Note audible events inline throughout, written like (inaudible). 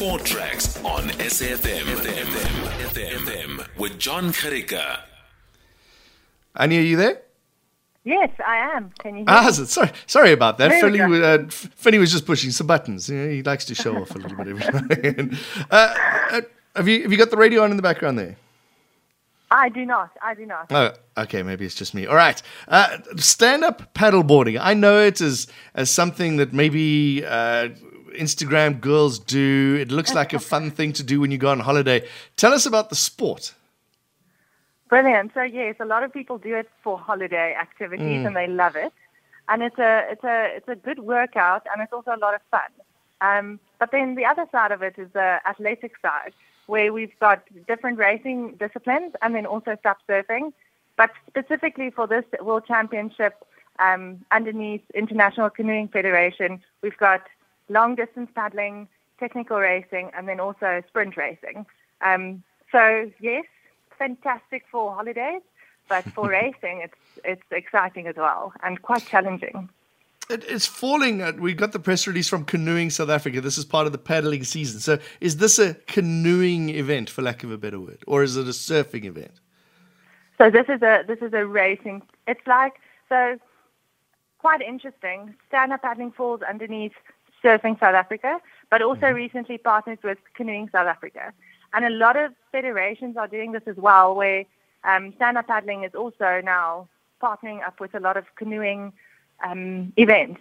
Sport Tracks on SAFM. FM, FM, FM, with John Karika. Annie, are you there? Yes, I am. Can you hear Ah, me? sorry, sorry about that. Finny, uh, Finny was just pushing some buttons. You know, he likes to show off a little bit every now and again. Uh, uh, have you have you got the radio on in the background there? I do not. I do not. Oh, okay, maybe it's just me. All right, uh, stand up paddleboarding. I know it as as something that maybe uh, Instagram girls do. It looks like a fun (laughs) thing to do when you go on holiday. Tell us about the sport. Brilliant. So yes, a lot of people do it for holiday activities and they love it. And it's a it's a it's a good workout and it's also a lot of fun. Um, but then the other side of it is the athletic side, where we've got different racing disciplines and then also SUP surfing. But specifically for this World Championship, um, underneath International Canoeing Federation, we've got long distance paddling, technical racing, and then also sprint racing. Um, so yes, fantastic for holidays, but for (laughs) racing, it's it's exciting as well and quite challenging. It, it's falling. Uh, we got the press release from Canoeing South Africa. This is part of the paddling season. So, is this a canoeing event, for lack of a better word, or is it a surfing event? So this is a this is a racing. It's like so quite interesting. Stand up paddling falls underneath Surfing South Africa, but also recently partnered with Canoeing South Africa. And a lot of federations are doing this as well, where um, stand up paddling is also now partnering up with a lot of canoeing um, events.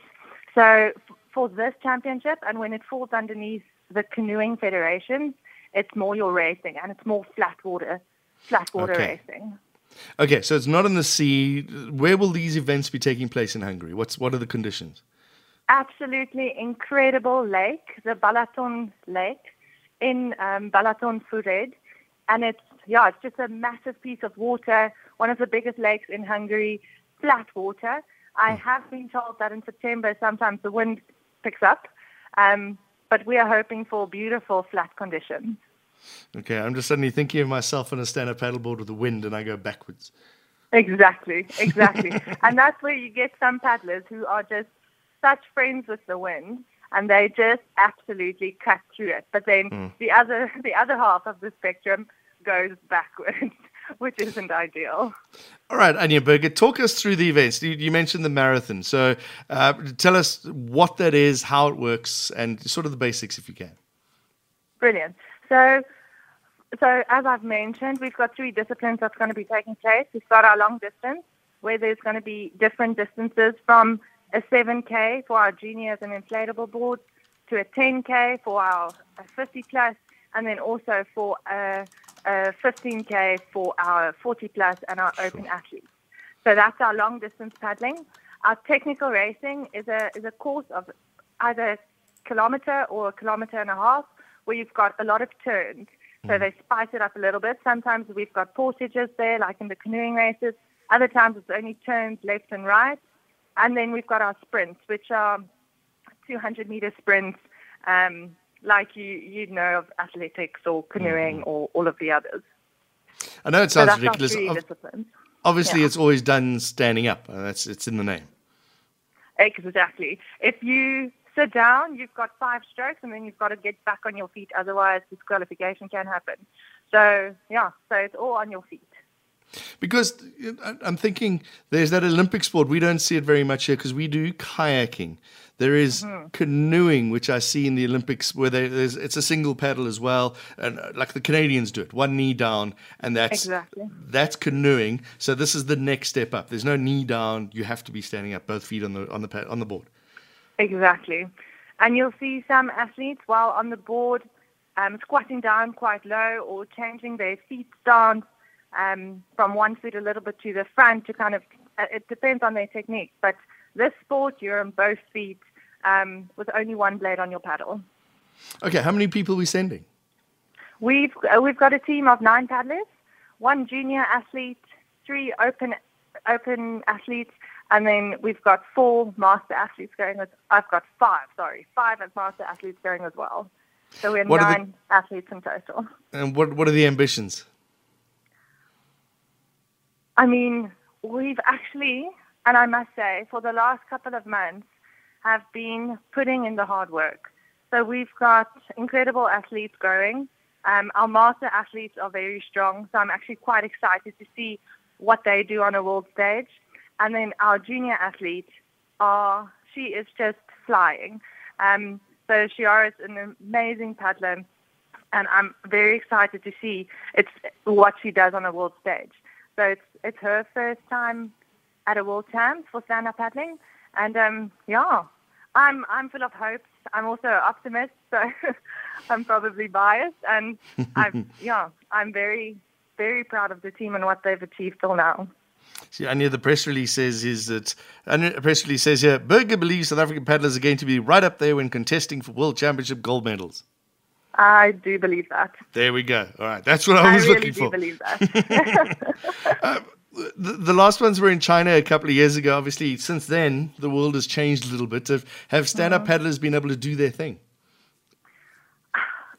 So f- for this championship, and when it falls underneath the canoeing federation, it's more your racing and it's more flat water, flat water Okay. racing. Okay, so it's not in the sea. Where will these events be taking place in Hungary? What's what are the conditions? Absolutely incredible lake, the Balaton Lake in um, Balaton Fured. And it's, yeah, it's just a massive piece of water, one of the biggest lakes in Hungary, flat water. I have been told that in September sometimes the wind picks up, um, but we are hoping for beautiful flat conditions. Okay, I'm just suddenly thinking of myself on a stand-up paddleboard with the wind, and I go backwards. Exactly, exactly. (laughs) and that's where you get some paddlers who are just such friends with the wind and they just absolutely cut through it. But then the other (laughs) the other half of the spectrum goes backwards, (laughs) which isn't ideal. All right, Anja Burger, talk us through the events. You, you mentioned the marathon, so uh, tell us what that is, how it works, and sort of the basics, if you can. Brilliant. So so as I've mentioned, we've got three disciplines that's going to be taking place. We've got our long distance, where there's going to be different distances from a 7K for our juniors and inflatable boards to a 10K for our uh, 50 plus, and then also for a, a 15K for our 40 plus and our open athletes. So that's our long distance paddling. Our technical racing is a is a course of either a kilometer or a kilometer and a half where you've got a lot of turns. So they spice it up a little bit. Sometimes we've got portages there, like in the canoeing races. Other times it's only turns left and right. And then we've got our sprints, which are 200 meter sprints, um, like you you know of athletics or canoeing or all of the others. I know it So sounds that's ridiculous. Obviously, Yeah. it's always done standing up. Uh, that's it's in the name. Exactly. If you sit down, you've got five strokes, and then you've got to get back on your feet. Otherwise, disqualification can happen. So yeah, so it's all on your feet. Because uh, I'm thinking there's that Olympic sport. We don't see it very much here because we do kayaking. There is canoeing, which I see in the Olympics, where there's it's a single paddle as well, and uh, like the Canadians do it, one knee down, and that's Exactly. that's canoeing. So this is the next step up. There's no knee down. You have to be standing up, both feet on the on the pad, on the board. Exactly. And you'll see some athletes while on the board um, squatting down quite low or changing their feet stance um, from one foot a little bit to the front to kind of, uh, it depends on their technique. But this sport, you're on both feet um, with only one blade on your paddle. Okay, how many people are we sending? We've, uh, we've got a team of nine paddlers, one junior athlete, three open, open athletes, and then we've got four master athletes going with, I've got five, sorry, five as master athletes going as well. So we have What are the- nine athletes in total. And what what are the ambitions? I mean, we've actually, and I must say, for the last couple of months, have been putting in the hard work. So we've got incredible athletes going. Um, our master athletes are very strong, so I'm actually quite excited to see what they do on a world stage. And then our junior athletes are, she is just flying. Um, so Chiara is an amazing paddler, and I'm very excited to see it's what she does on a world stage. So it's it's her first time at a world champs for stand-up paddling, and um, yeah, I'm I'm full of hopes. I'm also an optimist, so (laughs) I'm probably biased, and I'm (laughs) yeah, I'm very very proud of the team and what they've achieved till now. See, Anja, the press release says is that the press release says here Burger believes South African paddlers are going to be right up there when contesting for World Championship gold medals. I do believe that. There we go. All right, that's what I was looking for. I really looking do for. believe that. (laughs) Uh, the, the last ones were in China a couple of years ago. Obviously, since then, the world has changed a little bit. Have, have stand up paddlers been able to do their thing?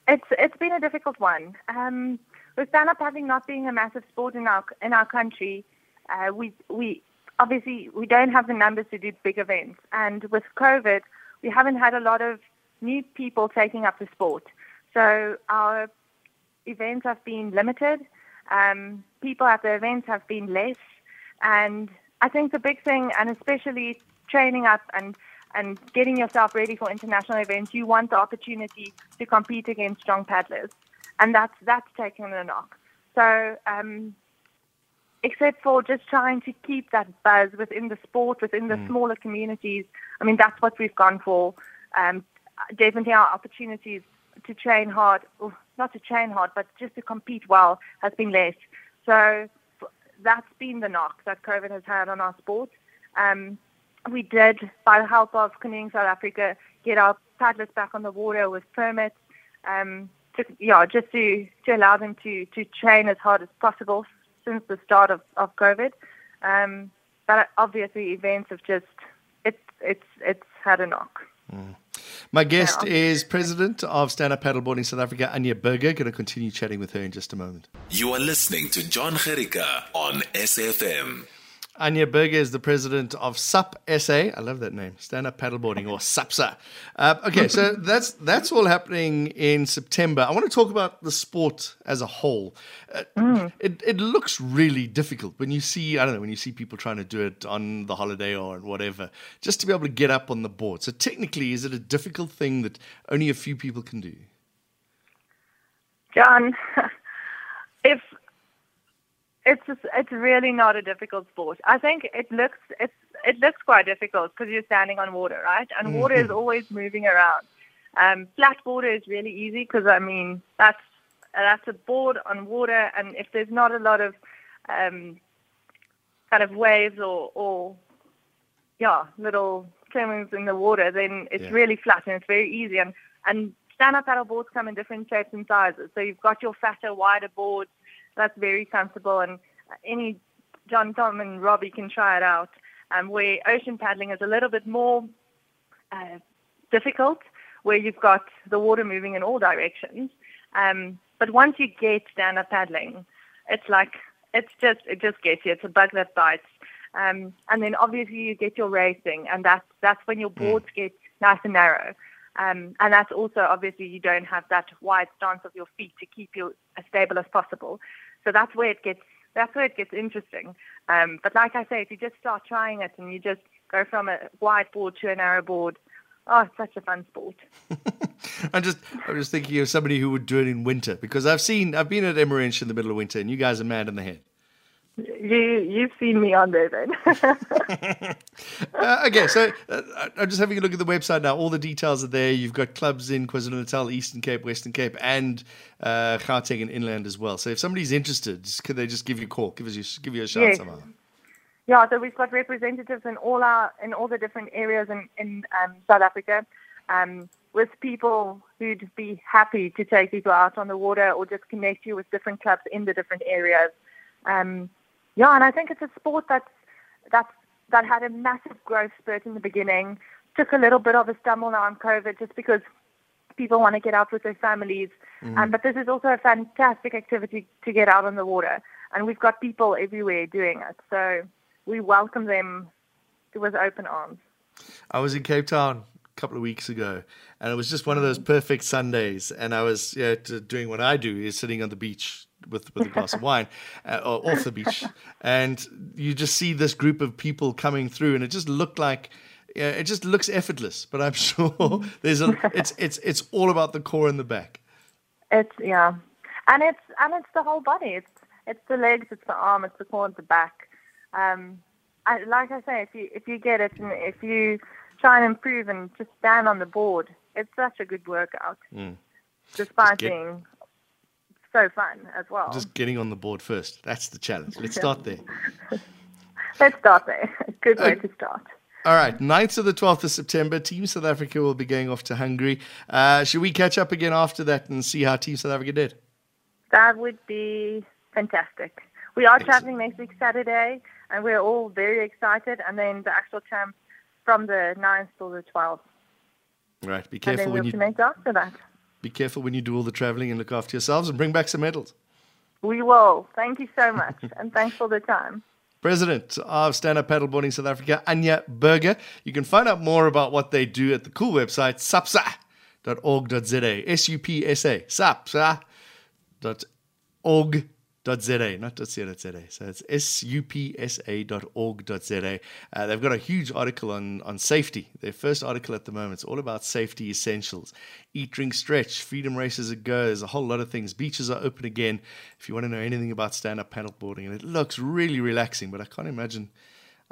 It's it's been a difficult one. Um, with stand-up paddling not being a massive sport in our in our country, uh, we we obviously we don't have the numbers to do big events, and with COVID, we haven't had a lot of new people taking up the sport. So our events have been limited. Um, people at the events have been less, and I think the big thing, and especially training up and and getting yourself ready for international events, you want the opportunity to compete against strong paddlers, and that's that's taken a knock. So, um, except for just trying to keep that buzz within the sport, within the smaller communities, I mean that's what we've gone for. Um, definitely, our opportunities to train hard, not to train hard, but just to compete well, has been less. So that's been the knock that COVID has had on our sport. Um, we did, by the help of Canoeing South Africa, get our paddlers back on the water with permits. Um, to, yeah, just to, to allow them to, to train as hard as possible since the start of, of COVID. Um, but obviously, events have just it's it's it's had a knock. My guest Yeah. is president of Stand Up Paddleboarding South Africa, Anja Burger. Going to continue chatting with her in just a moment. You are listening to John Gericka on SFM. Anja Burger is the president of SUP SA. I love that name, Stand Up Paddleboarding or SUPSA. Uh, okay, so (laughs) that's that's all happening in September. I want to talk about the sport as a whole. Uh, it it looks really difficult when you see I don't know when you see people trying to do it on the holiday or whatever, just to be able to get up on the board. So technically, is it a difficult thing that only a few people can do? John, (laughs) if it's just, it's really not a difficult sport. I think it looks it's it looks quite difficult because you're standing on water, right? And water is always moving around. Um, flat water is really easy because I mean that's that's a board on water, and if there's not a lot of um, kind of waves or or yeah little tremors in the water, then it's Yeah. really flat and it's very easy. And and stand-up paddle boards come in different shapes and sizes. So you've got your fatter, wider boards. That's very comfortable, and any John, Tom, and Robbie can try it out. Um, where ocean paddling is a little bit more uh, difficult, where you've got the water moving in all directions. Um, but once you get stand-up paddling, it's like it's just it just gets you. It's a bug that bites. Um, and then obviously you get your racing, and that's that's when your boards get nice and narrow. Um, and that's also obviously you don't have that wide stance of your feet to keep you as stable as possible. So that's where it gets that's where it gets interesting. Um, but like I say, if you just start trying it and you just go from a wide board to a narrow board, oh, it's such a fun sport. (laughs) I'm just I'm just thinking of somebody who would do it in winter because I've seen I've been at Emmarentia in the middle of winter and you guys are mad in the head. You you've seen me on there then. (laughs) Uh, okay, so uh, I'm just having a look at the website now. All the details are there. You've got clubs in KwaZulu Natal, Eastern Cape, Western Cape, and uh, Gauteng and inland as well. So if somebody's interested, could they just give you a call? Give us you give you a shout Yes. somehow. Yeah, so we've got representatives in all our in all the different areas in in um, South Africa, um, with people who'd be happy to take people out on the water or just connect you with different clubs in the different areas. Um, yeah, and I think it's a sport that's that's that had a massive growth spurt in the beginning. Took a little bit of a stumble now on COVID, just because people want to get out with their families. Um, but this is also a fantastic activity to get out on the water, and we've got people everywhere doing it. So we welcome them with open arms. I was in Cape Town a couple of weeks ago, and it was just one of those perfect Sundays. And I was yeah, doing what I do is sitting on the beach with with a glass of wine, uh, or off the beach, (laughs) and you just see this group of people coming through, and it just looked like. Yeah, it just looks effortless, but I'm (laughs) sure there's a. It's it's it's all about the core and the back. It's yeah, and it's and it's the whole body. It's it's the legs, it's the arm, it's the core, and the back. Um, I, like I say, if you if you get it and if you try and improve and just stand on the board, it's such a good workout. Mm. Despite get- being so fun as well. Just getting on the board first. That's the challenge. Let's start there. (laughs) Let's start there. (laughs) Good way Uh, to start. All right, 9th to the 12th of September, Team South Africa will be going off to Hungary. Uh, should we catch up again after that and see how Team South Africa did? That would be fantastic. We are Excellent. traveling next week Saturday, and we're all very excited. And then the actual champ from the 9th till the 12th. Right, be And careful then when we'll you cement after that. Be careful when you do all the traveling and look after yourselves and bring back some medals. We will. Thank you so much. and thanks for the time. President of Stand Up Paddleboarding South Africa, Anja Burger. You can find out more about what they do at the cool website, supsa.org.za. S U P S A. Supsa.org.za. Dot Z A, not .co.za. So it's supsa.org.za. Uh, they've got a huge article on, on safety. Their first article at the moment. It's all about safety essentials. Eat, drink, stretch. Freedom races a go. There's a whole lot of things. Beaches are open again. If you want to know anything about stand-up paddleboarding, and it looks really relaxing, but I can't imagine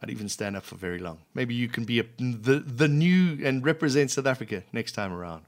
I'd even stand up for very long. Maybe you can be a, the the new and represent South Africa next time around.